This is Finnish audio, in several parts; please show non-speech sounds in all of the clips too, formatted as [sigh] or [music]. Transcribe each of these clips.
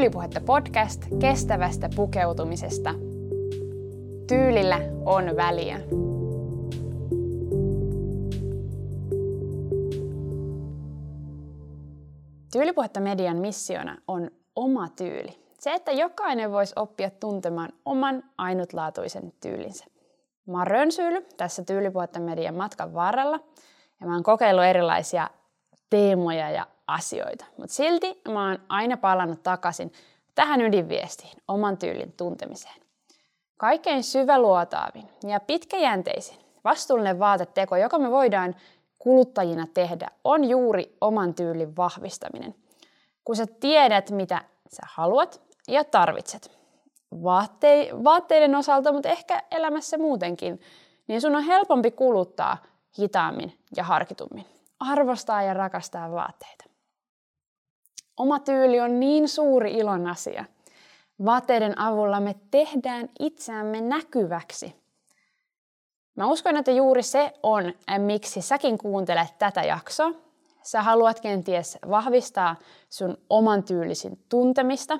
Tyylipuhetta podcast kestävästä pukeutumisesta. Tyylillä on väliä. Tyylipuhetta median missiona on oma tyyli. Se, että jokainen voisi oppia tuntemaan oman ainutlaatuisen tyylinsä. Mä oon Rönsyily tässä Tyylipuhetta median matkan varrella ja mä oon kokeillut erilaisia teemoja ja asioita. Mutta silti mä oon aina palannut takaisin tähän ydinviestiin, oman tyylin tuntemiseen. Kaikkein syväluotaavin ja pitkäjänteisin vastuullinen vaateteko, joka me voidaan kuluttajina tehdä, on juuri oman tyylin vahvistaminen. Kun sä tiedät, mitä sä haluat ja tarvitset, vaatte- vaatteiden osalta, mutta ehkä elämässä muutenkin, niin sun on helpompi kuluttaa hitaammin ja harkitummin. Arvostaa ja rakastaa vaatteita. Oma tyyli on niin suuri ilon asia. Vaatteiden avulla me tehdään itseämme näkyväksi. Mä uskon, että juuri se on, miksi säkin kuuntelet tätä jaksoa. Sä haluat kenties vahvistaa sun oman tyylisin tuntemista.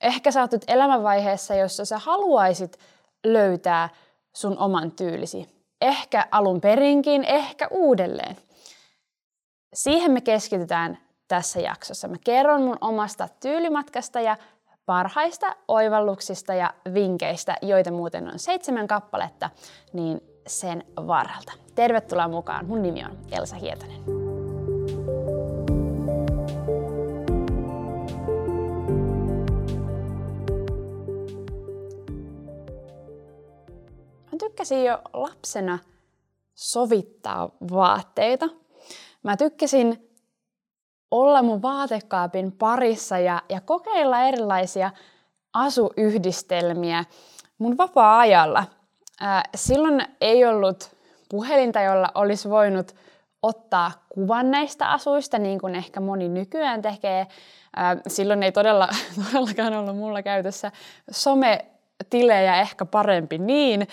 Ehkä sä oot elämänvaiheessa, jossa sä haluaisit löytää sun oman tyylisi. Ehkä alun perinkin, ehkä uudelleen. Siihen me keskitytään tässä jaksossa. Mä kerron mun omasta tyylimatkasta ja parhaista oivalluksista ja vinkkeistä, joita muuten on seitsemän kappaletta, niin sen varalta. Tervetuloa mukaan. Mun nimi on Elsa Hietanen. Mä tykkäsin jo lapsena sovittaa vaatteita. Mä tykkäsin olla mun vaatekaapin parissa ja, ja kokeilla erilaisia asuyhdistelmiä mun vapaa-ajalla. Silloin ei ollut puhelinta, jolla olisi voinut ottaa kuvan näistä asuista, niin kuin ehkä moni nykyään tekee. Silloin ei todella, [laughs] todellakaan ollut mulla käytössä sometilejä, ehkä parempi niin.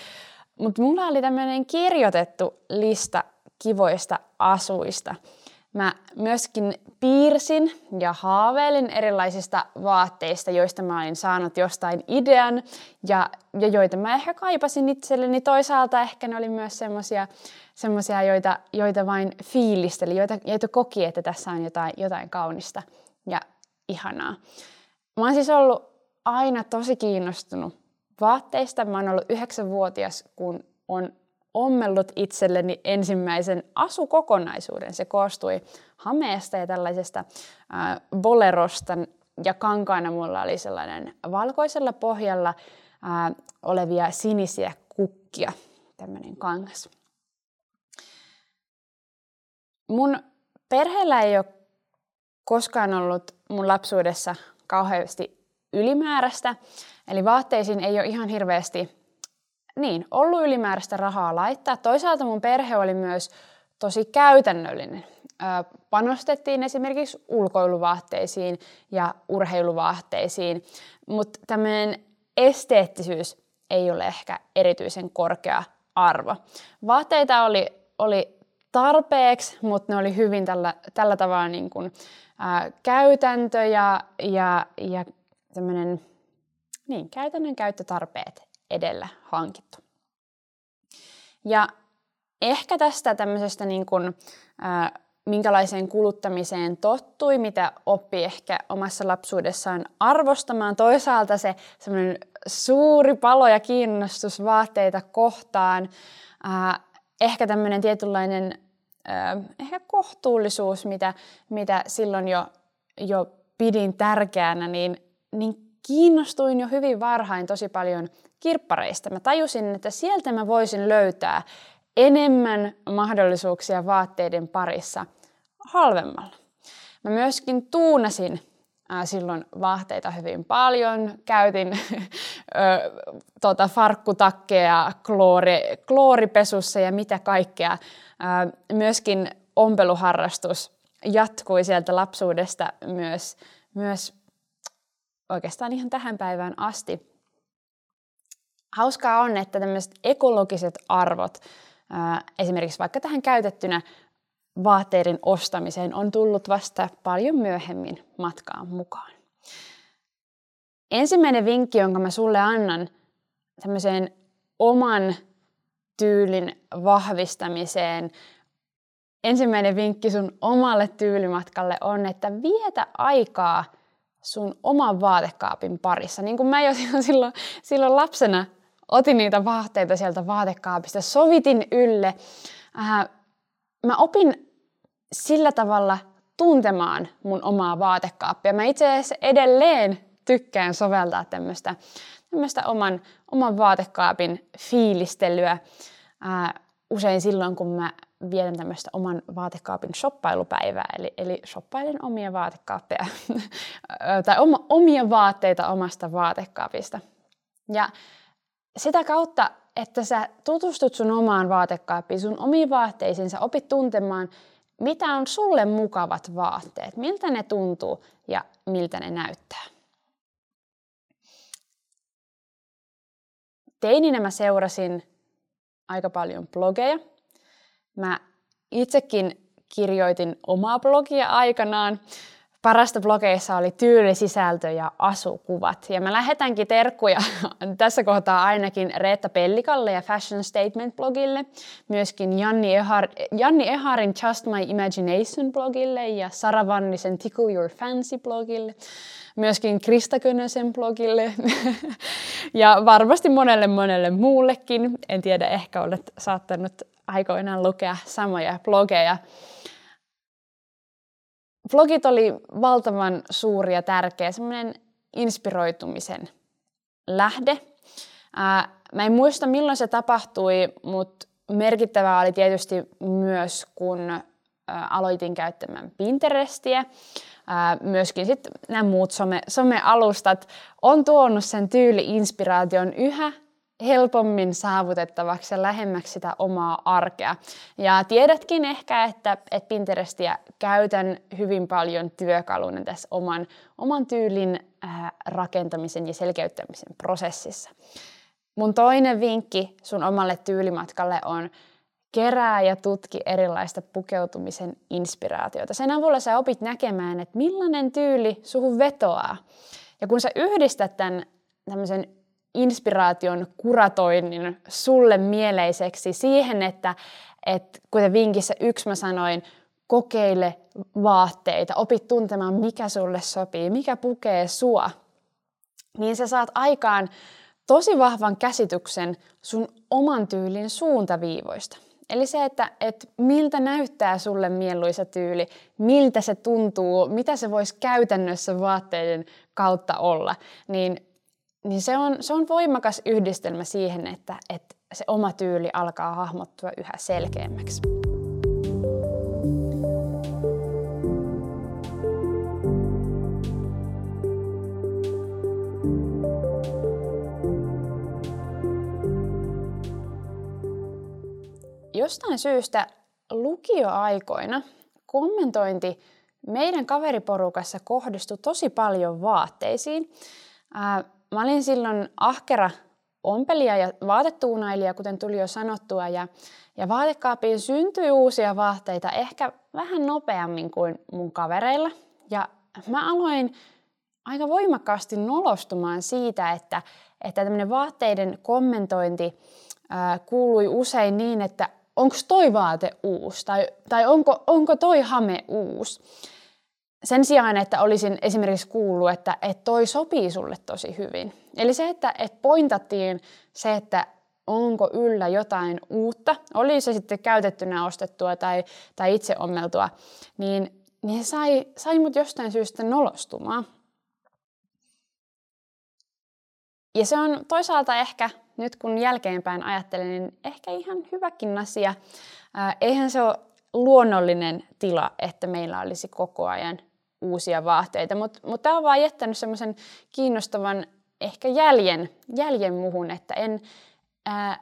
Mutta mulla oli tämmöinen kirjoitettu lista kivoista asuista – Mä myöskin piirsin ja haaveilin erilaisista vaatteista, joista mä olin saanut jostain idean ja, ja joita mä ehkä kaipasin itselleni. Toisaalta ehkä ne oli myös semmosia, semmosia joita, joita vain fiilisteli, joita, joita koki, että tässä on jotain, jotain kaunista ja ihanaa. Mä oon siis ollut aina tosi kiinnostunut vaatteista. Mä oon ollut yhdeksänvuotias, kun on ommellut itselleni ensimmäisen asukokonaisuuden. Se koostui hameesta ja tällaisesta äh, bolerosta ja kankaana mulla oli sellainen valkoisella pohjalla äh, olevia sinisiä kukkia, tämmöinen kangas. Mun perheellä ei ole koskaan ollut mun lapsuudessa kauheasti ylimääräistä, eli vaatteisiin ei ole ihan hirveästi niin, ollut ylimääräistä rahaa laittaa. Toisaalta mun perhe oli myös tosi käytännöllinen. Panostettiin esimerkiksi ulkoiluvaatteisiin ja urheiluvaatteisiin, mutta tämmöinen esteettisyys ei ole ehkä erityisen korkea arvo. Vaatteita oli, oli tarpeeksi, mutta ne oli hyvin tällä, tällä tavalla niin kuin, ää, käytäntö ja, ja, ja tämmöinen, niin, käytännön käyttötarpeet edellä hankittu. Ja ehkä tästä tämmöisestä niin kuin, ää, minkälaiseen kuluttamiseen tottui, mitä oppi ehkä omassa lapsuudessaan arvostamaan. Toisaalta se semmoinen suuri palo ja kiinnostus vaatteita kohtaan, ää, ehkä tämmöinen tietynlainen ää, ehkä kohtuullisuus, mitä, mitä silloin jo, jo pidin tärkeänä, niin, niin kiinnostuin jo hyvin varhain tosi paljon kirppareista. Mä tajusin, että sieltä mä voisin löytää enemmän mahdollisuuksia vaatteiden parissa halvemmalla. Mä myöskin tuunasin silloin vaatteita hyvin paljon. Käytin [laughs] tota, farkkutakkeja kloori, klooripesussa ja mitä kaikkea. Myöskin ompeluharrastus jatkui sieltä lapsuudesta myös, myös oikeastaan ihan tähän päivään asti hauskaa on, että tämmöiset ekologiset arvot, esimerkiksi vaikka tähän käytettynä vaatteiden ostamiseen, on tullut vasta paljon myöhemmin matkaan mukaan. ensimmäinen vinkki, jonka mä sulle annan tämmöiseen oman tyylin vahvistamiseen, ensimmäinen vinkki sun omalle tyylimatkalle on, että vietä aikaa sun oman vaatekaapin parissa. Niin kuin mä jo [laughs] silloin, silloin lapsena otin niitä vaatteita sieltä vaatekaapista, sovitin ylle. Äh, mä opin sillä tavalla tuntemaan mun omaa vaatekaappia. Mä itse asiassa edelleen tykkään soveltaa tämmöistä, oman, oman vaatekaapin fiilistelyä. Ää, usein silloin, kun mä vietän tämmöistä oman vaatekaapin shoppailupäivää, eli, eli shoppailen omia vaatekaappeja, [laughs] tai omia vaatteita omasta vaatekaapista. Ja sitä kautta, että sä tutustut sun omaan vaatekaappiin, sun omiin vaatteisiin, sä opit tuntemaan, mitä on sulle mukavat vaatteet, miltä ne tuntuu ja miltä ne näyttää. Teininä mä seurasin aika paljon blogeja. Mä itsekin kirjoitin omaa blogia aikanaan. Parasta blogeissa oli tyylisisältö ja asukuvat. Ja mä lähetänkin terkkuja [laughs] tässä kohtaa ainakin Reetta Pellikalle ja Fashion Statement blogille, myöskin Janni, Ehar, Janni Eharin Just My Imagination blogille ja Sara Vannisen Tickle Your Fancy blogille, myöskin Krista Könösen blogille [laughs] ja varmasti monelle monelle muullekin. En tiedä, ehkä olet saattanut aikoinaan lukea samoja blogeja. Vlogit oli valtavan suuri ja tärkeä semmoinen inspiroitumisen lähde. Ää, mä en muista milloin se tapahtui, mutta merkittävää oli tietysti myös, kun ää, aloitin käyttämään Pinterestiä. Ää, myöskin sitten nämä muut some, somealustat on tuonut sen tyyli-inspiraation yhä helpommin saavutettavaksi ja lähemmäksi sitä omaa arkea. Ja tiedätkin ehkä, että, että Pinterestiä käytän hyvin paljon työkaluna tässä oman, oman tyylin äh, rakentamisen ja selkeyttämisen prosessissa. Mun toinen vinkki sun omalle tyylimatkalle on kerää ja tutki erilaista pukeutumisen inspiraatiota. Sen avulla sä opit näkemään, että millainen tyyli suhun vetoaa. Ja kun sä yhdistät tämän tämmöisen inspiraation kuratoinnin sulle mieleiseksi siihen, että, että kuten vinkissä yksi mä sanoin, kokeile vaatteita, opit tuntemaan mikä sulle sopii, mikä pukee sua, niin sä saat aikaan tosi vahvan käsityksen sun oman tyylin suuntaviivoista. Eli se, että, että miltä näyttää sulle mieluisa tyyli, miltä se tuntuu, mitä se voisi käytännössä vaatteiden kautta olla, niin niin se on, se on voimakas yhdistelmä siihen, että, että se oma tyyli alkaa hahmottua yhä selkeämmäksi. Jostain syystä lukioaikoina kommentointi meidän kaveriporukassa kohdistui tosi paljon vaatteisiin mä olin silloin ahkera ompelija ja vaatetuunailija, kuten tuli jo sanottua, ja, ja vaatekaappiin syntyi uusia vaatteita ehkä vähän nopeammin kuin mun kavereilla. Ja mä aloin aika voimakkaasti nolostumaan siitä, että, että tämmöinen vaatteiden kommentointi ää, kuului usein niin, että onko toi vaate uusi tai, tai onko, onko toi hame uusi sen sijaan, että olisin esimerkiksi kuullut, että, että toi sopii sulle tosi hyvin. Eli se, että, että pointattiin se, että onko yllä jotain uutta, oli se sitten käytettynä ostettua tai, tai itse ommeltua, niin, niin se sai, sai mut jostain syystä nolostumaan. Ja se on toisaalta ehkä, nyt kun jälkeenpäin ajattelen, niin ehkä ihan hyväkin asia. Ää, eihän se ole luonnollinen tila, että meillä olisi koko ajan uusia vaatteita, mutta mut tämä on vaan jättänyt semmoisen kiinnostavan ehkä jäljen, jäljen muhun, että en, ää,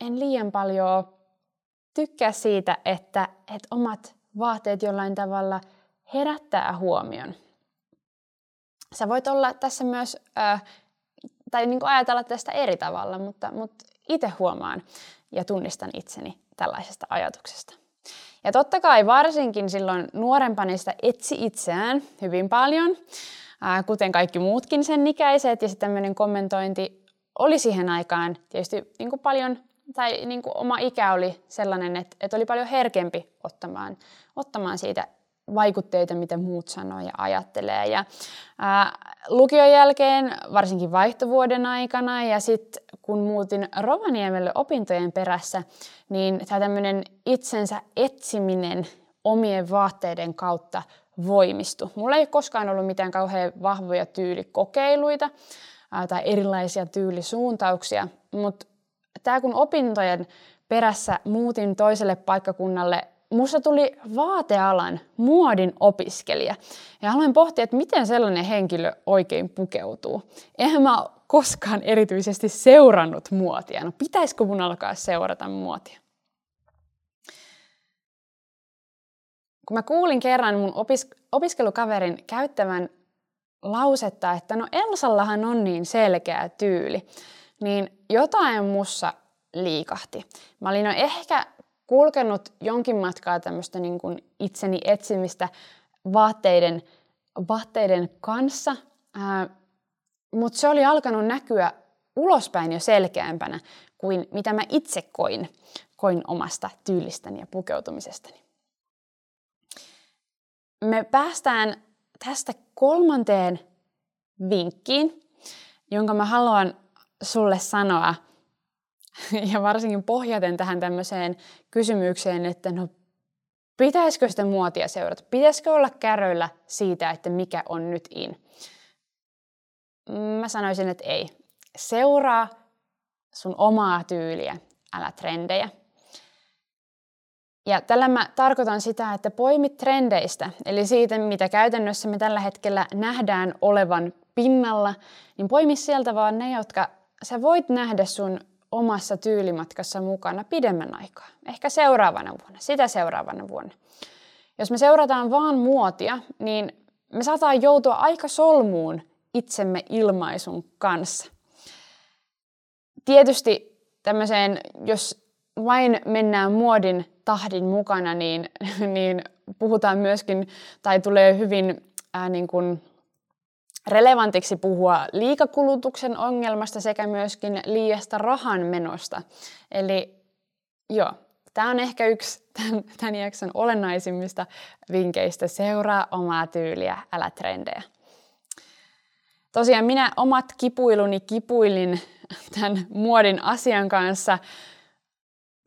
en liian paljon tykkää siitä, että, että omat vaatteet jollain tavalla herättää huomion. Sä voit olla tässä myös, ää, tai niin ajatella tästä eri tavalla, mutta, mutta itse huomaan ja tunnistan itseni tällaisesta ajatuksesta. Ja totta kai varsinkin silloin nuorempani sitä etsi itseään hyvin paljon, kuten kaikki muutkin sen ikäiset, ja sitten tämmöinen kommentointi oli siihen aikaan tietysti niin kuin paljon, tai niin kuin oma ikä oli sellainen, että, että oli paljon herkempi ottamaan, ottamaan siitä vaikutteita, mitä muut sanoo ja ajattelee. Ja, ää, lukion jälkeen, varsinkin vaihtovuoden aikana ja sitten kun muutin Rovaniemelle opintojen perässä, niin tämä tämmöinen itsensä etsiminen omien vaatteiden kautta voimistu. Mulla ei koskaan ollut mitään kauhean vahvoja tyylikokeiluita ää, tai erilaisia tyylisuuntauksia, mutta tämä kun opintojen perässä muutin toiselle paikkakunnalle musta tuli vaatealan muodin opiskelija. Ja aloin pohtia, että miten sellainen henkilö oikein pukeutuu. Eihän mä koskaan erityisesti seurannut muotia. No pitäisikö mun alkaa seurata muotia? Kun mä kuulin kerran mun opis- opiskelukaverin käyttävän lausetta, että no Elsallahan on niin selkeä tyyli, niin jotain mussa liikahti. Mä olin jo ehkä kulkenut jonkin matkaa tämmöistä niin kuin itseni etsimistä vaatteiden, vaatteiden kanssa, mutta se oli alkanut näkyä ulospäin jo selkeämpänä kuin mitä mä itse koin, koin omasta tyylistäni ja pukeutumisestani. Me päästään tästä kolmanteen vinkkiin, jonka mä haluan sulle sanoa – [laughs] ja varsinkin pohjaten tähän tämmöiseen kysymykseen, että no pitäisikö sitä muotia seurata? Pitäisikö olla kärryillä siitä, että mikä on nyt in? Mä sanoisin, että ei. Seuraa sun omaa tyyliä, älä trendejä. Ja tällä mä tarkoitan sitä, että poimit trendeistä, eli siitä, mitä käytännössä me tällä hetkellä nähdään olevan pinnalla, niin poimi sieltä vaan ne, jotka sä voit nähdä sun omassa tyylimatkassa mukana pidemmän aikaa. Ehkä seuraavana vuonna, sitä seuraavana vuonna. Jos me seurataan vaan muotia, niin me saataan joutua aika solmuun itsemme ilmaisun kanssa. Tietysti tämmöiseen, jos vain mennään muodin tahdin mukana, niin, [laughs] niin puhutaan myöskin, tai tulee hyvin ää, niin kuin relevantiksi puhua liikakulutuksen ongelmasta sekä myöskin liiasta rahan menosta. Eli joo, tämä on ehkä yksi tämän, tämän jakson olennaisimmista vinkkeistä. Seuraa omaa tyyliä, älä trendejä. Tosiaan minä omat kipuiluni kipuilin tämän muodin asian kanssa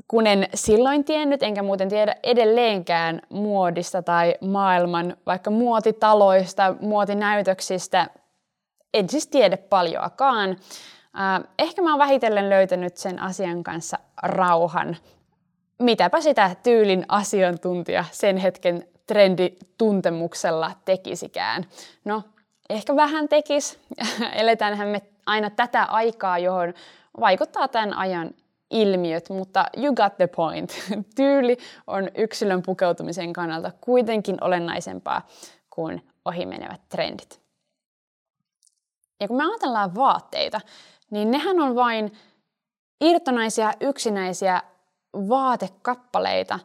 kun en silloin tiennyt, enkä muuten tiedä edelleenkään muodista tai maailman vaikka muotitaloista, muotinäytöksistä, en siis tiedä paljoakaan. Ehkä mä oon vähitellen löytänyt sen asian kanssa rauhan. Mitäpä sitä tyylin asiantuntija sen hetken trendituntemuksella tekisikään. No, ehkä vähän tekis. [laughs] Eletäänhän me aina tätä aikaa, johon vaikuttaa tämän ajan ilmiöt, mutta you got the point. [laughs] Tyyli on yksilön pukeutumisen kannalta kuitenkin olennaisempaa kuin ohimenevät trendit. Ja kun me ajatellaan vaatteita, niin nehän on vain irtonaisia yksinäisiä vaatekappaleita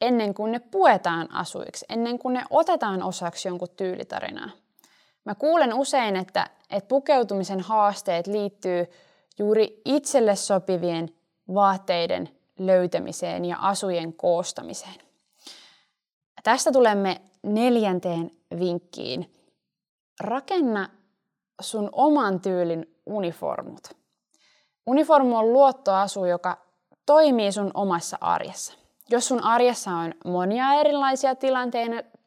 ennen kuin ne puetaan asuiksi, ennen kuin ne otetaan osaksi jonkun tyylitarinaa. Mä kuulen usein, että, että pukeutumisen haasteet liittyy juuri itselle sopivien vaatteiden löytämiseen ja asujen koostamiseen. Tästä tulemme neljänteen vinkkiin. Rakenna sun oman tyylin uniformut. Uniformu on luottoasu, joka toimii sun omassa arjessa. Jos sun arjessa on monia erilaisia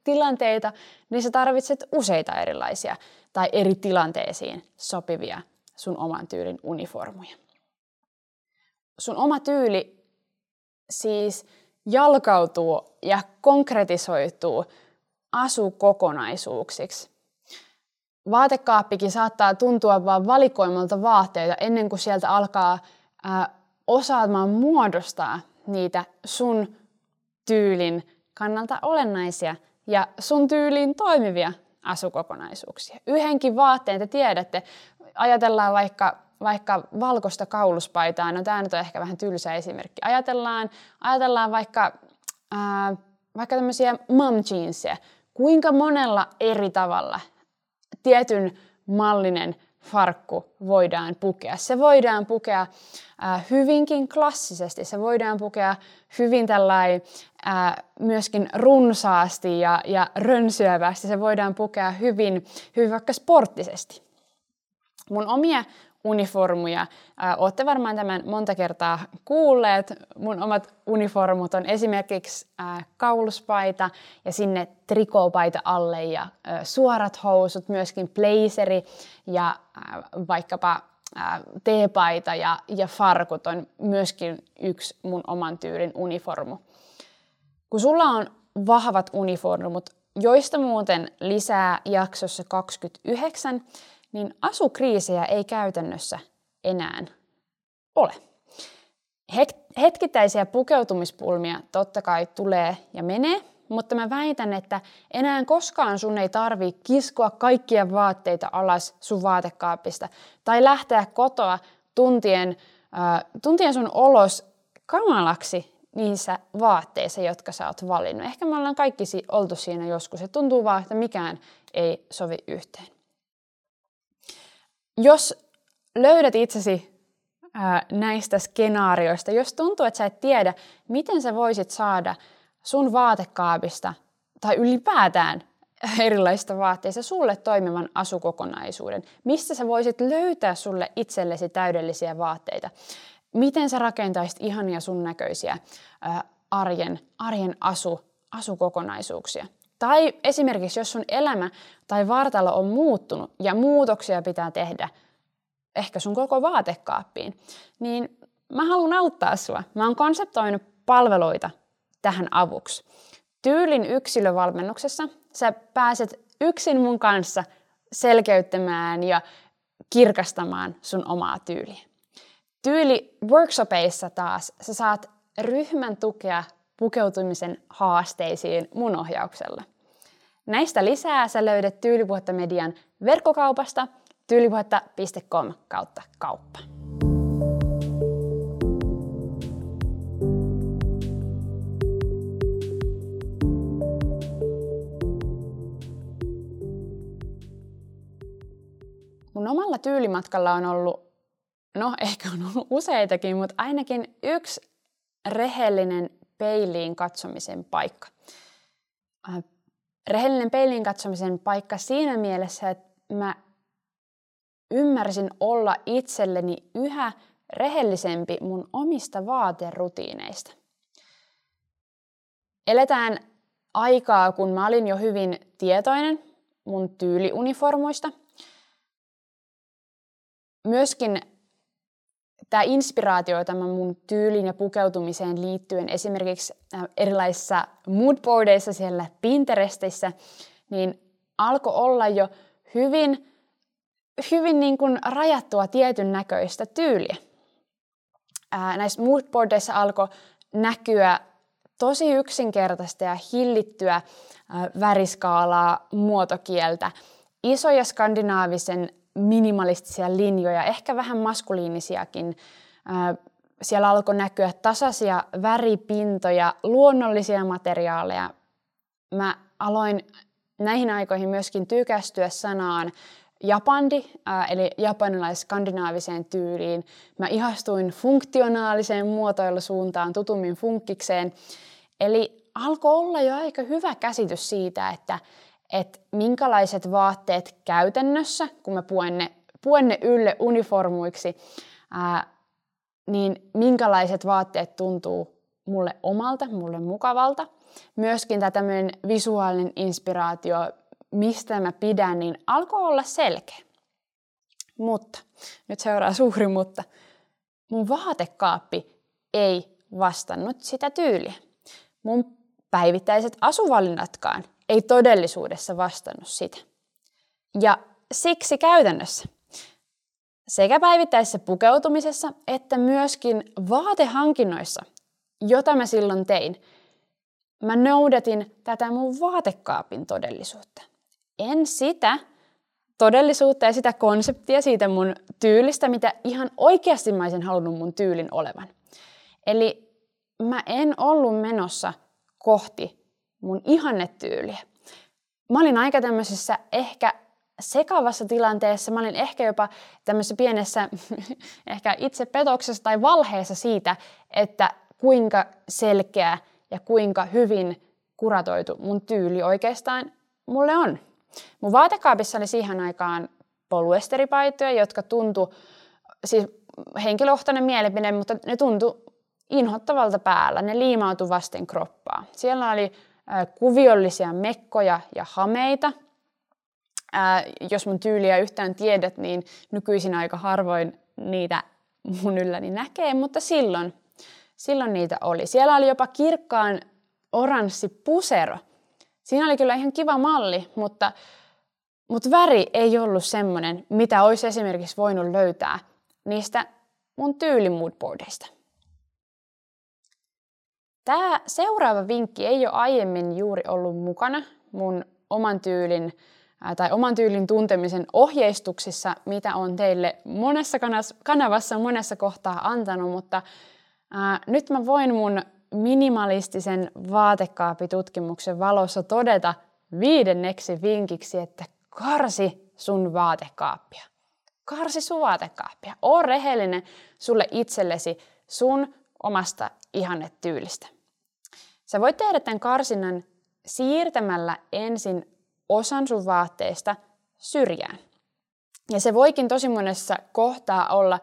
tilanteita, niin sä tarvitset useita erilaisia tai eri tilanteisiin sopivia sun oman tyylin uniformuja sun oma tyyli siis jalkautuu ja konkretisoituu asukokonaisuuksiksi. Vaatekaappikin saattaa tuntua vain valikoimalta vaatteita ennen kuin sieltä alkaa osaamaan muodostaa niitä sun tyylin kannalta olennaisia ja sun tyyliin toimivia asukokonaisuuksia. Yhdenkin vaatteen te tiedätte, ajatellaan vaikka vaikka valkoista kauluspaitaa, no tämä nyt on ehkä vähän tylsä esimerkki. Ajatellaan, ajatellaan vaikka ää, vaikka tämmöisiä mom jeansia, kuinka monella eri tavalla tietyn mallinen farkku voidaan pukea. Se voidaan pukea äh, hyvinkin klassisesti, se voidaan pukea hyvin tällai, äh, myöskin runsaasti ja, ja rönsyävästi, se voidaan pukea hyvin, hyvin vaikka sporttisesti. Mun omia uniformuja. Olette varmaan tämän monta kertaa kuulleet. Mun omat uniformut on esimerkiksi kauluspaita ja sinne trikopaita alle ja suorat housut, myöskin blazeri ja vaikkapa teepaita ja, ja farkut on myöskin yksi mun oman tyylin uniformu. Kun sulla on vahvat uniformut, joista muuten lisää jaksossa 29, niin asukriisejä ei käytännössä enää ole. Hetkittäisiä pukeutumispulmia totta kai tulee ja menee, mutta mä väitän, että enää koskaan sun ei tarvi kiskoa kaikkia vaatteita alas sun vaatekaapista tai lähteä kotoa tuntien, äh, tuntien sun olos kamalaksi niissä vaatteissa, jotka sä oot valinnut. Ehkä me ollaan kaikki oltu siinä joskus ja tuntuu vaan, että mikään ei sovi yhteen. Jos löydät itsesi ää, näistä skenaarioista, jos tuntuu, että sä et tiedä, miten sä voisit saada sun vaatekaapista tai ylipäätään [laughs] erilaisista vaatteista sulle toimivan asukokonaisuuden, mistä sä voisit löytää sulle itsellesi täydellisiä vaatteita, miten sä rakentaisit ihania sun näköisiä ää, arjen, arjen asu, asukokonaisuuksia. Tai esimerkiksi, jos sun elämä tai vartalo on muuttunut ja muutoksia pitää tehdä ehkä sun koko vaatekaappiin, niin mä haluan auttaa sua. Mä oon konseptoinut palveluita tähän avuksi. Tyylin yksilövalmennuksessa sä pääset yksin mun kanssa selkeyttämään ja kirkastamaan sun omaa tyyliä. Tyyli workshopeissa taas sä saat ryhmän tukea pukeutumisen haasteisiin mun ohjauksella. Näistä lisää sä löydät Tyylipuhetta median verkkokaupasta tyylipuhetta.com kautta kauppa. Mun omalla tyylimatkalla on ollut, no ehkä on ollut useitakin, mutta ainakin yksi rehellinen peiliin katsomisen paikka. Äh, rehellinen peiliin katsomisen paikka siinä mielessä, että mä ymmärsin olla itselleni yhä rehellisempi mun omista vaaterutiineista. Eletään aikaa, kun mä olin jo hyvin tietoinen mun tyyliuniformuista. Myöskin tämä inspiraatio tämä mun tyylin ja pukeutumiseen liittyen esimerkiksi äh, erilaisissa moodboardeissa siellä Pinterestissä, niin alkoi olla jo hyvin, hyvin niin kuin rajattua tietyn näköistä tyyliä. Ää, näissä moodboardeissa alkoi näkyä tosi yksinkertaista ja hillittyä ää, väriskaalaa, muotokieltä, isoja skandinaavisen minimalistisia linjoja, ehkä vähän maskuliinisiakin. Siellä alkoi näkyä tasaisia väripintoja, luonnollisia materiaaleja. Mä aloin näihin aikoihin myöskin tykästyä sanaan japandi, eli japanilais-skandinaaviseen tyyliin. Mä ihastuin funktionaaliseen muotoilusuuntaan, tutummin funkkikseen. Eli alkoi olla jo aika hyvä käsitys siitä, että että minkälaiset vaatteet käytännössä, kun mä puen ne, puen ne ylle uniformuiksi, ää, niin minkälaiset vaatteet tuntuu mulle omalta, mulle mukavalta. Myöskin tämä tämmöinen visuaalinen inspiraatio, mistä mä pidän, niin alkoi olla selkeä. Mutta, nyt seuraa suuri mutta, mun vaatekaappi ei vastannut sitä tyyliä. Mun päivittäiset asuvalinnatkaan ei todellisuudessa vastannut sitä. Ja siksi käytännössä sekä päivittäisessä pukeutumisessa että myöskin vaatehankinnoissa, jota mä silloin tein, mä noudatin tätä mun vaatekaapin todellisuutta. En sitä todellisuutta ja sitä konseptia siitä mun tyylistä, mitä ihan oikeasti mä olisin halunnut mun tyylin olevan. Eli mä en ollut menossa kohti mun ihannetyyliä. Mä olin aika tämmöisessä ehkä sekavassa tilanteessa, mä olin ehkä jopa tämmöisessä pienessä [laughs] ehkä itse petoksessa tai valheessa siitä, että kuinka selkeä ja kuinka hyvin kuratoitu mun tyyli oikeastaan mulle on. Mun vaatekaapissa oli siihen aikaan poluesteripaitoja, jotka tuntu, siis henkilökohtainen mielipide, mutta ne tuntu inhottavalta päällä. Ne liimautui vasten kroppaa. Siellä oli kuviollisia mekkoja ja hameita. Jos mun tyyliä yhtään tiedät, niin nykyisin aika harvoin niitä mun ylläni näkee, mutta silloin, silloin niitä oli. Siellä oli jopa kirkkaan oranssi pusero. Siinä oli kyllä ihan kiva malli, mutta, mutta väri ei ollut semmoinen, mitä olisi esimerkiksi voinut löytää niistä mun tyylimoodboardeista. Tämä seuraava vinkki ei ole aiemmin juuri ollut mukana mun oman tyylin tai oman tyylin tuntemisen ohjeistuksissa, mitä on teille monessa kanavassa monessa kohtaa antanut, mutta ää, nyt mä voin mun minimalistisen vaatekaapitutkimuksen valossa todeta viidenneksi vinkiksi, että karsi sun vaatekaappia. Karsi sun vaatekaappia. Oo rehellinen sulle itsellesi sun omasta ihannetyylistä. Sä voit tehdä tämän karsinnan siirtämällä ensin osan sun vaatteista syrjään. Ja se voikin tosi monessa kohtaa olla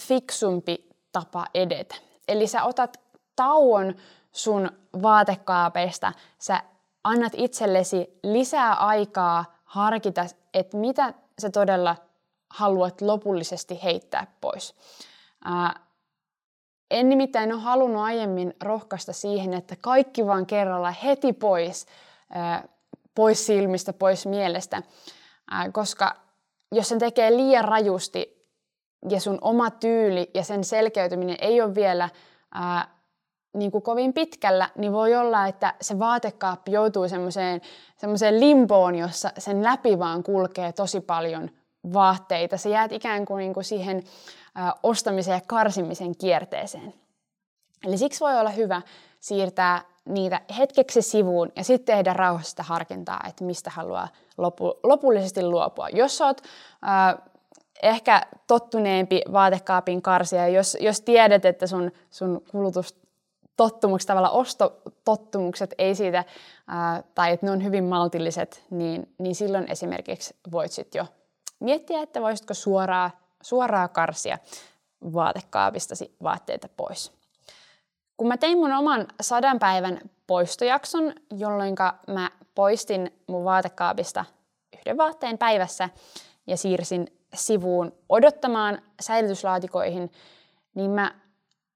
fiksumpi tapa edetä. Eli sä otat tauon sun vaatekaapeista, sä annat itsellesi lisää aikaa harkita, että mitä sä todella haluat lopullisesti heittää pois. En nimittäin ole halunnut aiemmin rohkaista siihen, että kaikki vaan kerralla heti pois, pois silmistä, pois mielestä, koska jos sen tekee liian rajusti ja sun oma tyyli ja sen selkeytyminen ei ole vielä niin kuin kovin pitkällä, niin voi olla, että se vaatekaappi joutuu semmoiseen, limboon, jossa sen läpi vaan kulkee tosi paljon vaatteita. Se jäät ikään kuin, niin kuin siihen ä, ostamisen ja karsimisen kierteeseen. Eli siksi voi olla hyvä siirtää niitä hetkeksi sivuun ja sitten tehdä rauhasta harkintaa, että mistä haluaa lopu, lopullisesti luopua. Jos olet äh, ehkä tottuneempi vaatekaapin karsia, jos, jos tiedät, että sun, sun kulutus tottumukset, tavallaan ostotottumukset ei siitä, ää, tai että ne on hyvin maltilliset, niin, niin silloin esimerkiksi voit sitten jo miettiä, että voisitko suoraa, suoraa karsia vaatekaapistasi vaatteita pois. Kun mä tein mun oman sadan päivän poistojakson, jolloin mä poistin mun vaatekaapista yhden vaatteen päivässä ja siirsin sivuun odottamaan säilytyslaatikoihin, niin mä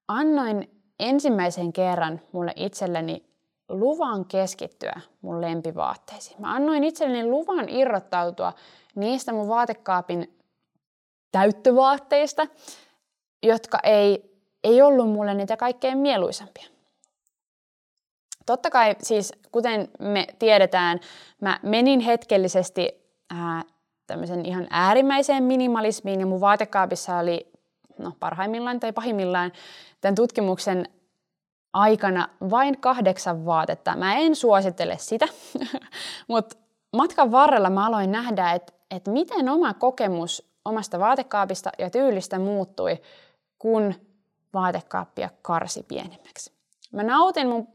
annoin ensimmäisen kerran mulle itselleni luvan keskittyä mun lempivaatteisiin. Mä annoin itselleni luvan irrottautua niistä mun vaatekaapin täyttövaatteista, jotka ei, ei ollut mulle niitä kaikkein mieluisampia. Totta kai siis, kuten me tiedetään, mä menin hetkellisesti ää, tämmöisen ihan äärimmäiseen minimalismiin ja mun vaatekaapissa oli no, parhaimmillaan tai pahimmillaan tämän tutkimuksen aikana vain kahdeksan vaatetta. Mä en suosittele sitä, [laughs] mutta matkan varrella mä aloin nähdä, että, että miten oma kokemus omasta vaatekaapista ja tyylistä muuttui, kun vaatekaappia karsi pienemmäksi. Mä nautin mun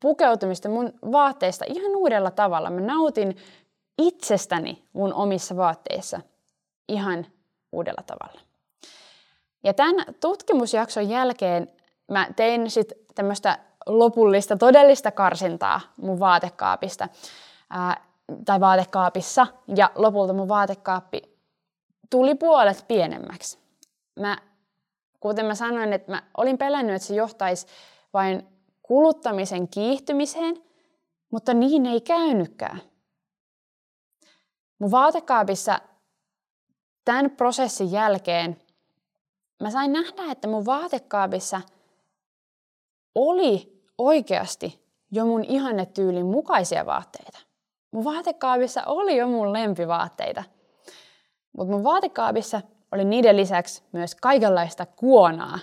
pukeutumista mun vaatteista ihan uudella tavalla. Mä nautin itsestäni mun omissa vaatteissa ihan uudella tavalla. Ja tämän tutkimusjakson jälkeen mä tein sitten tämmöistä lopullista, todellista karsintaa mun vaatekaapista ää, tai vaatekaapissa. Ja lopulta mun vaatekaappi tuli puolet pienemmäksi. Mä, kuten mä sanoin, että mä olin pelännyt, että se johtaisi vain kuluttamisen kiihtymiseen, mutta niin ei käynytkään. Mun vaatekaapissa tämän prosessin jälkeen mä sain nähdä, että mun vaatekaapissa oli oikeasti jo mun ihannetyylin mukaisia vaatteita. Mun vaatekaapissa oli jo mun lempivaatteita. Mutta mun vaatekaapissa oli niiden lisäksi myös kaikenlaista kuonaa.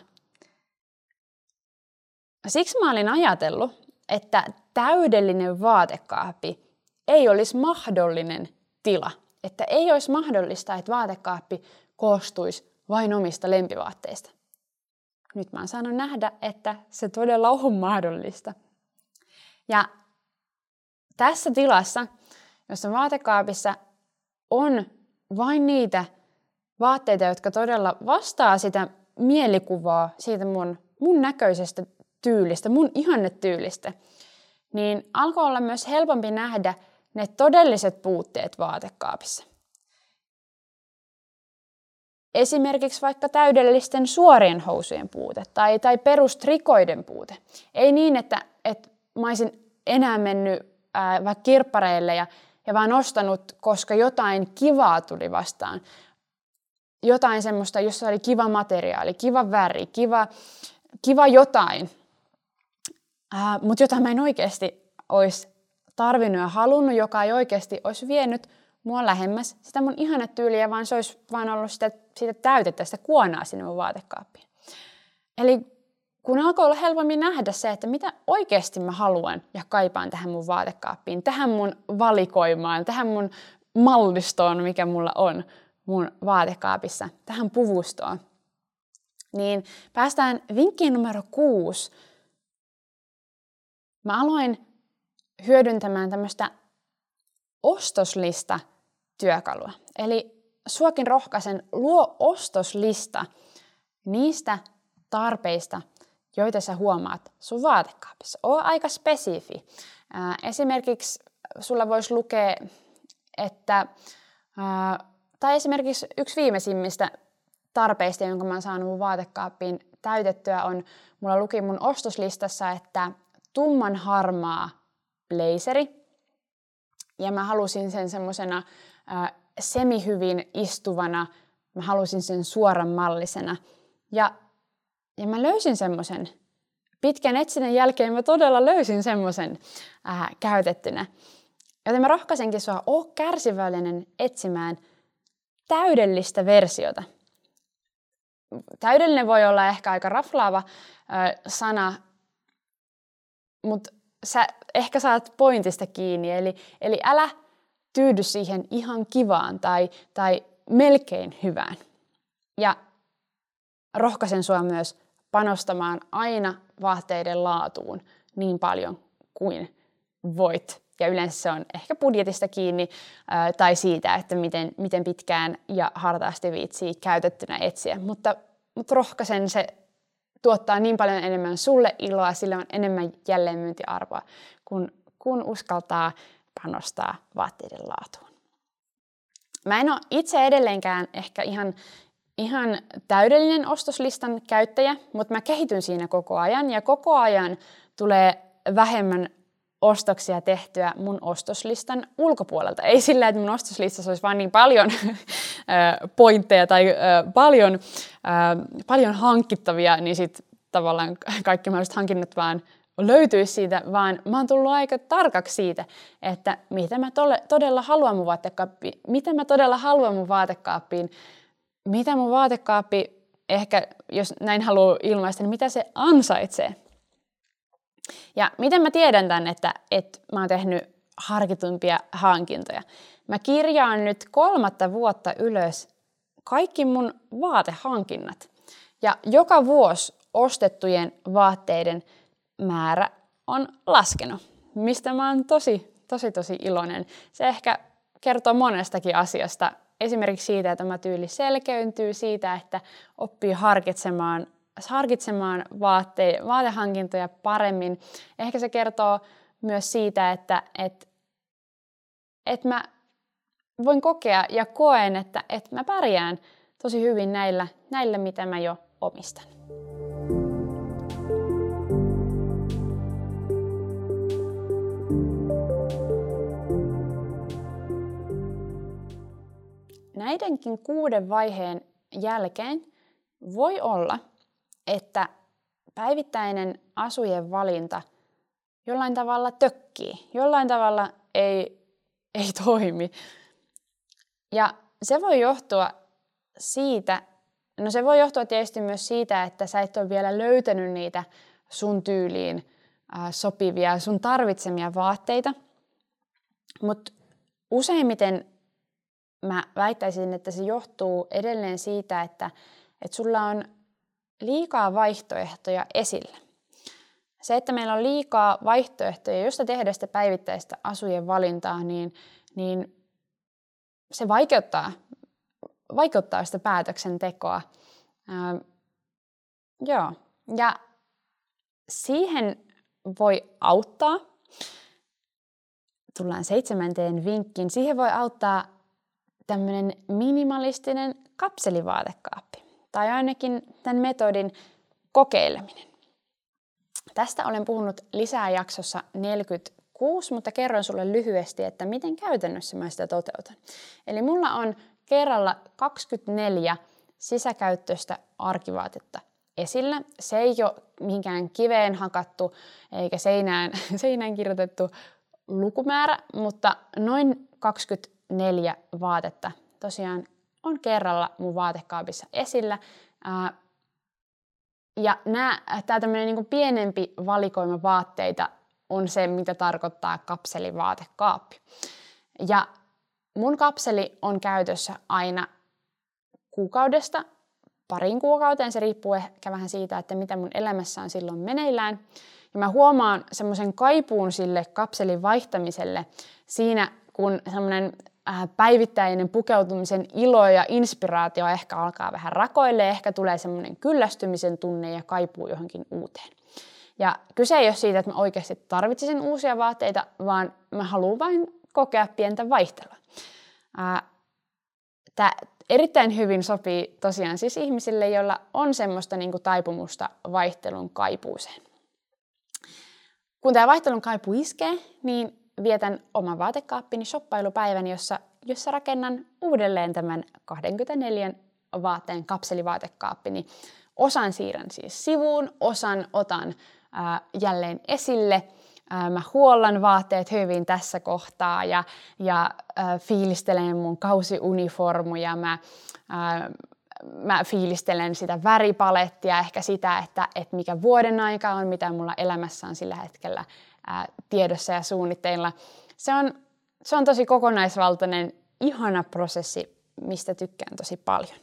Siksi mä olin ajatellut, että täydellinen vaatekaappi ei olisi mahdollinen tila. Että ei olisi mahdollista, että vaatekaappi koostuisi vain omista lempivaatteista. Nyt mä oon saanut nähdä, että se todella on mahdollista. Ja tässä tilassa, jossa vaatekaapissa on vain niitä vaatteita, jotka todella vastaa sitä mielikuvaa siitä mun, mun näköisestä tyylistä, mun ihannetyylistä, niin alkoi olla myös helpompi nähdä ne todelliset puutteet vaatekaapissa. Esimerkiksi vaikka täydellisten suorien housujen puute tai, tai perustrikoiden puute. Ei niin, että, että mä olisin enää mennyt ää, vaikka kirppareille ja, ja vaan ostanut, koska jotain kivaa tuli vastaan. Jotain semmoista, jossa oli kiva materiaali, kiva väri, kiva, kiva jotain. Mutta jota mä en oikeasti olisi tarvinnut ja halunnut, joka ei oikeasti olisi vienyt mua lähemmäs sitä mun ihannetyyliä, vaan se olisi vaan ollut sitä, sitä täytettä, sitä kuonaa sinne mun vaatekaappiin. Eli kun alkoi olla helpommin nähdä se, että mitä oikeasti mä haluan ja kaipaan tähän mun vaatekaappiin, tähän mun valikoimaan, tähän mun mallistoon, mikä mulla on mun vaatekaapissa, tähän puvustoon, niin päästään vinkkiin numero kuusi. Mä aloin hyödyntämään tämmöistä ostoslista työkalua. Eli suokin rohkaisen, luo ostoslista niistä tarpeista, joita sä huomaat sun vaatekaapissa. Oo aika spesifi. Esimerkiksi sulla voisi lukea, että, tai esimerkiksi yksi viimeisimmistä tarpeista, jonka mä oon saanut mun vaatekaappiin täytettyä, on, mulla luki mun ostoslistassa, että tumman harmaa blazeri. Ja mä halusin sen semmoisena semihyvin istuvana, mä halusin sen suoran mallisena. Ja, ja mä löysin semmoisen. Pitkän etsinnän jälkeen mä todella löysin semmoisen äh, käytettynä. Joten mä rohkaisenkin sua, oo kärsivällinen etsimään täydellistä versiota. Täydellinen voi olla ehkä aika raflaava äh, sana, mutta sä ehkä saat pointista kiinni. Eli, eli älä tyydy siihen ihan kivaan tai, tai melkein hyvään. Ja rohkaisen sua myös panostamaan aina vaatteiden laatuun niin paljon kuin voit. Ja yleensä se on ehkä budjetista kiinni tai siitä, että miten, miten pitkään ja hartaasti viitsii käytettynä etsiä. Mutta, mutta rohkaisen se tuottaa niin paljon enemmän sulle iloa, sillä on enemmän jälleenmyyntiarvoa, kun, kun uskaltaa panostaa vaatteiden laatuun. Mä en ole itse edelleenkään ehkä ihan, ihan täydellinen ostoslistan käyttäjä, mutta mä kehityn siinä koko ajan ja koko ajan tulee vähemmän ostoksia tehtyä mun ostoslistan ulkopuolelta. Ei sillä, että mun ostoslistassa olisi vain niin paljon [laughs] pointteja tai paljon, paljon hankittavia, niin sitten tavallaan kaikki mahdolliset hankinnat vaan löytyisi siitä, vaan mä oon tullut aika tarkaksi siitä, että mitä mä tole, todella haluan mun vaatekaappiin, mitä mä todella haluan mun vaatekaappiin, mitä mun vaatekaappi ehkä, jos näin haluaa ilmaista, niin mitä se ansaitsee. Ja miten mä tiedän tämän, että, että mä oon tehnyt harkitumpia hankintoja? Mä kirjaan nyt kolmatta vuotta ylös kaikki mun vaatehankinnat. Ja joka vuosi ostettujen vaatteiden määrä on laskenut, mistä mä oon tosi, tosi, tosi iloinen. Se ehkä kertoo monestakin asiasta. Esimerkiksi siitä, että mä tyyli selkeyntyy, siitä, että oppii harkitsemaan harkitsemaan vaatte, vaatehankintoja paremmin. Ehkä se kertoo myös siitä, että et, et mä voin kokea ja koen, että et mä pärjään tosi hyvin näillä, näillä, mitä mä jo omistan. Näidenkin kuuden vaiheen jälkeen voi olla, että päivittäinen asujen valinta jollain tavalla tökkii, jollain tavalla ei, [laughs] ei toimi. Ja se voi johtua siitä, no se voi johtua tietysti myös siitä, että sä et ole vielä löytänyt niitä sun tyyliin sopivia, sun tarvitsemia vaatteita. Mutta useimmiten mä väittäisin, että se johtuu edelleen siitä, että, että sulla on liikaa vaihtoehtoja esillä. Se, että meillä on liikaa vaihtoehtoja, josta tehdä sitä päivittäistä asujen valintaa, niin, niin se vaikeuttaa, vaikeuttaa sitä päätöksentekoa. Ää, joo. Ja siihen voi auttaa, tullaan seitsemänteen vinkkiin, siihen voi auttaa tämmöinen minimalistinen kapselivaatekaappi. Tai ainakin tämän metodin kokeileminen. Tästä olen puhunut lisää jaksossa 46, mutta kerron sulle lyhyesti, että miten käytännössä mä sitä toteutan. Eli mulla on kerralla 24 sisäkäyttöistä arkivaatetta esillä. Se ei ole mihinkään kiveen hakattu eikä seinään, [laughs] seinään kirjoitettu lukumäärä, mutta noin 24 vaatetta tosiaan on kerralla mun vaatekaapissa esillä. Ja tämä tämmöinen niin pienempi valikoima vaatteita on se, mitä tarkoittaa kapselivaatekaapi. Ja mun kapseli on käytössä aina kuukaudesta parin kuukauteen. Se riippuu ehkä vähän siitä, että mitä mun elämässä on silloin meneillään. Ja mä huomaan semmoisen kaipuun sille kapselin vaihtamiselle siinä, kun semmoinen päivittäinen pukeutumisen ilo ja inspiraatio ehkä alkaa vähän rakoille, ehkä tulee semmoinen kyllästymisen tunne ja kaipuu johonkin uuteen. Ja kyse ei ole siitä, että mä oikeasti tarvitsisin uusia vaatteita, vaan mä haluan vain kokea pientä vaihtelua. Äh, Tämä erittäin hyvin sopii tosiaan siis ihmisille, joilla on semmoista niin kuin taipumusta vaihtelun kaipuuseen. Kun tämä vaihtelun kaipu iskee, niin vietän oman vaatekaappini shoppailupäivän, jossa, jossa rakennan uudelleen tämän 24 vaatteen kapselivaatekaappini. Osan siirrän siis sivuun, osan otan ää, jälleen esille. Mä huollan vaatteet hyvin tässä kohtaa ja, ja ää, fiilistelen mun kausiuniformuja. Mä, ää, mä fiilistelen sitä väripalettia, ehkä sitä, että, että mikä vuoden aika on, mitä mulla elämässä on sillä hetkellä ää, tiedossa ja suunnitteilla. Se on, se on tosi kokonaisvaltainen, ihana prosessi, mistä tykkään tosi paljon.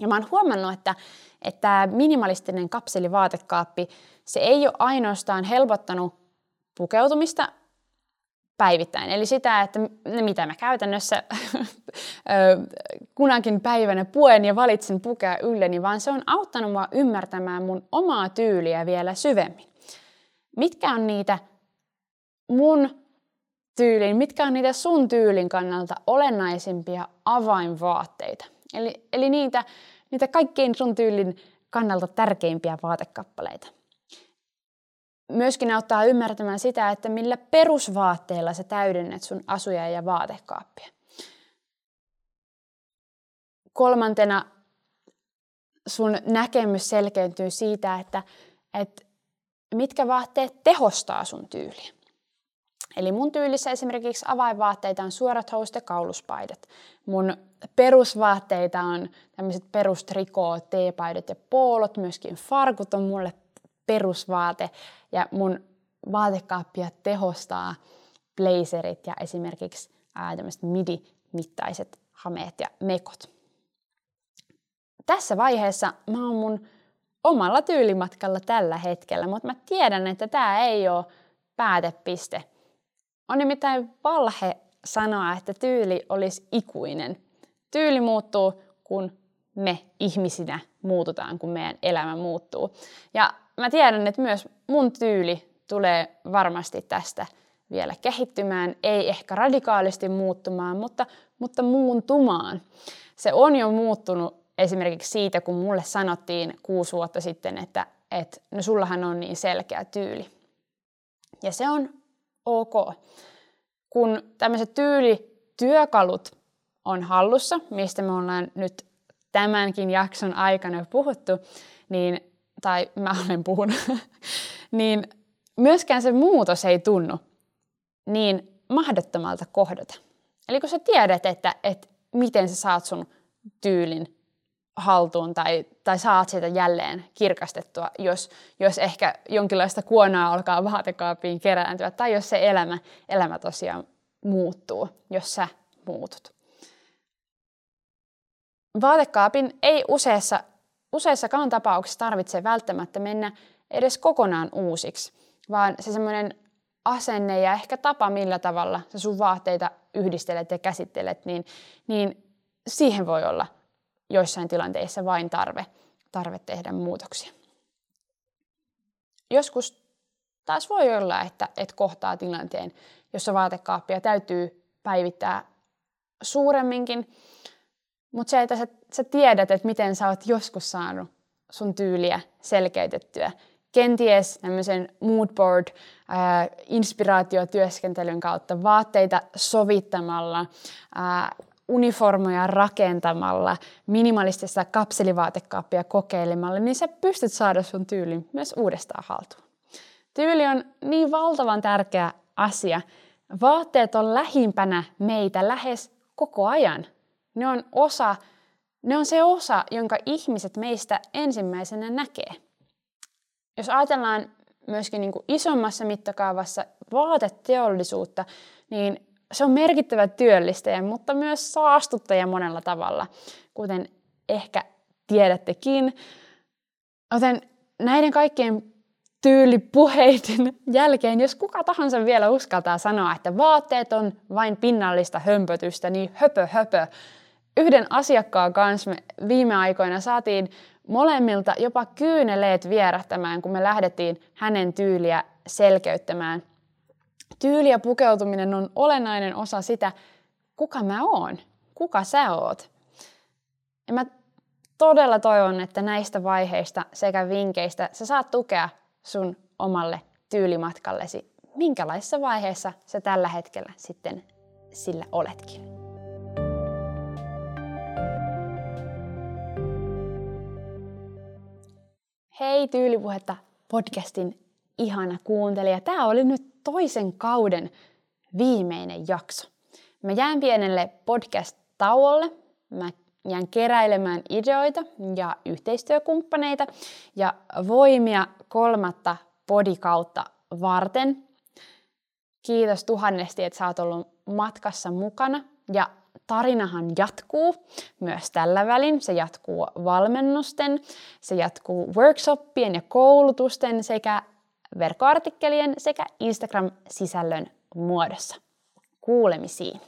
Ja mä oon huomannut, että, että minimalistinen kapselivaatekkaappi, se ei ole ainoastaan helpottanut pukeutumista päivittäin. Eli sitä, että mitä mä käytännössä [laughs] kunakin päivänä puen ja valitsen pukea ylleni, vaan se on auttanut mua ymmärtämään mun omaa tyyliä vielä syvemmin. Mitkä on niitä mun tyylin, mitkä on niitä sun tyylin kannalta olennaisimpia avainvaatteita. Eli, eli niitä, niitä kaikkein sun tyylin kannalta tärkeimpiä vaatekappaleita myöskin auttaa ymmärtämään sitä, että millä perusvaatteilla sä täydennät sun asuja ja vaatekaappia. Kolmantena sun näkemys selkeytyy siitä, että, että mitkä vaatteet tehostaa sun tyyliä. Eli mun tyylissä esimerkiksi avainvaatteita on suorat housut ja kauluspaidat. Mun perusvaatteita on tämmöiset perustrikoot, teepaidat ja poolot, myöskin farkut on mulle perusvaate ja mun vaatekaappia tehostaa blazerit ja esimerkiksi ää, tämmöiset midi-mittaiset hameet ja mekot. Tässä vaiheessa mä oon mun omalla tyylimatkalla tällä hetkellä, mutta mä tiedän, että tämä ei ole päätepiste. On nimittäin valhe sanoa, että tyyli olisi ikuinen. Tyyli muuttuu, kun me ihmisinä muututaan, kun meidän elämä muuttuu. Ja mä tiedän, että myös mun tyyli tulee varmasti tästä vielä kehittymään, ei ehkä radikaalisti muuttumaan, mutta, mutta muuntumaan. Se on jo muuttunut esimerkiksi siitä, kun mulle sanottiin kuusi vuotta sitten, että, että no sullahan on niin selkeä tyyli. Ja se on ok. Kun tämmöiset tyylityökalut on hallussa, mistä me ollaan nyt tämänkin jakson aikana puhuttu, niin tai mä olen puhunut, [laughs] niin myöskään se muutos ei tunnu niin mahdottomalta kohdata. Eli kun sä tiedät, että, että miten sä saat sun tyylin haltuun tai, tai saat sitä jälleen kirkastettua, jos, jos ehkä jonkinlaista kuonaa alkaa vaatekaapiin kerääntyä tai jos se elämä, elämä tosiaan muuttuu, jos sä muutut. Vaatekaapin ei useissa, useissakaan tapauksissa tarvitse välttämättä mennä edes kokonaan uusiksi, vaan se semmoinen asenne ja ehkä tapa, millä tavalla sä sun vaatteita yhdistelet ja käsittelet, niin, niin siihen voi olla joissain tilanteissa vain tarve, tarve tehdä muutoksia. Joskus taas voi olla, että, että kohtaa tilanteen, jossa vaatekaappia täytyy päivittää suuremminkin, mutta se, että sä, sä tiedät, että miten sä oot joskus saanut sun tyyliä selkeytettyä, kenties tämmöisen moodboard äh, inspiraatiotyöskentelyn kautta, vaatteita sovittamalla, uniformoja rakentamalla, minimalistista kapselivaatekaappia kokeilemalla, niin sä pystyt saada sun tyylin myös uudestaan haltuun. Tyyli on niin valtavan tärkeä asia. Vaatteet on lähimpänä meitä lähes koko ajan. Ne on, osa, ne on se osa, jonka ihmiset meistä ensimmäisenä näkee. Jos ajatellaan myöskin niin kuin isommassa mittakaavassa vaateteollisuutta, niin se on merkittävä työllistäjä, mutta myös saastuttaja monella tavalla, kuten ehkä tiedättekin. Joten näiden kaikkien tyylipuheiden [laughs] jälkeen, jos kuka tahansa vielä uskaltaa sanoa, että vaatteet on vain pinnallista hömpötystä, niin höpö höpö. Yhden asiakkaan kanssa me viime aikoina saatiin molemmilta jopa kyyneleet vierähtämään, kun me lähdettiin hänen tyyliä selkeyttämään. Tyyli ja pukeutuminen on olennainen osa sitä, kuka mä oon, kuka sä oot. Ja mä todella toivon, että näistä vaiheista sekä vinkkeistä sä saat tukea sun omalle tyylimatkallesi, minkälaisessa vaiheessa sä tällä hetkellä sitten sillä oletkin. Hei Tyylipuhetta podcastin ihana kuuntelija. Tämä oli nyt toisen kauden viimeinen jakso. Mä jään pienelle podcast-tauolle. Mä jään keräilemään ideoita ja yhteistyökumppaneita ja voimia kolmatta podikautta varten. Kiitos tuhannesti, että sä oot ollut matkassa mukana ja tarinahan jatkuu myös tällä välin. Se jatkuu valmennusten, se jatkuu workshoppien ja koulutusten sekä verkkoartikkelien sekä Instagram-sisällön muodossa. Kuulemisiin!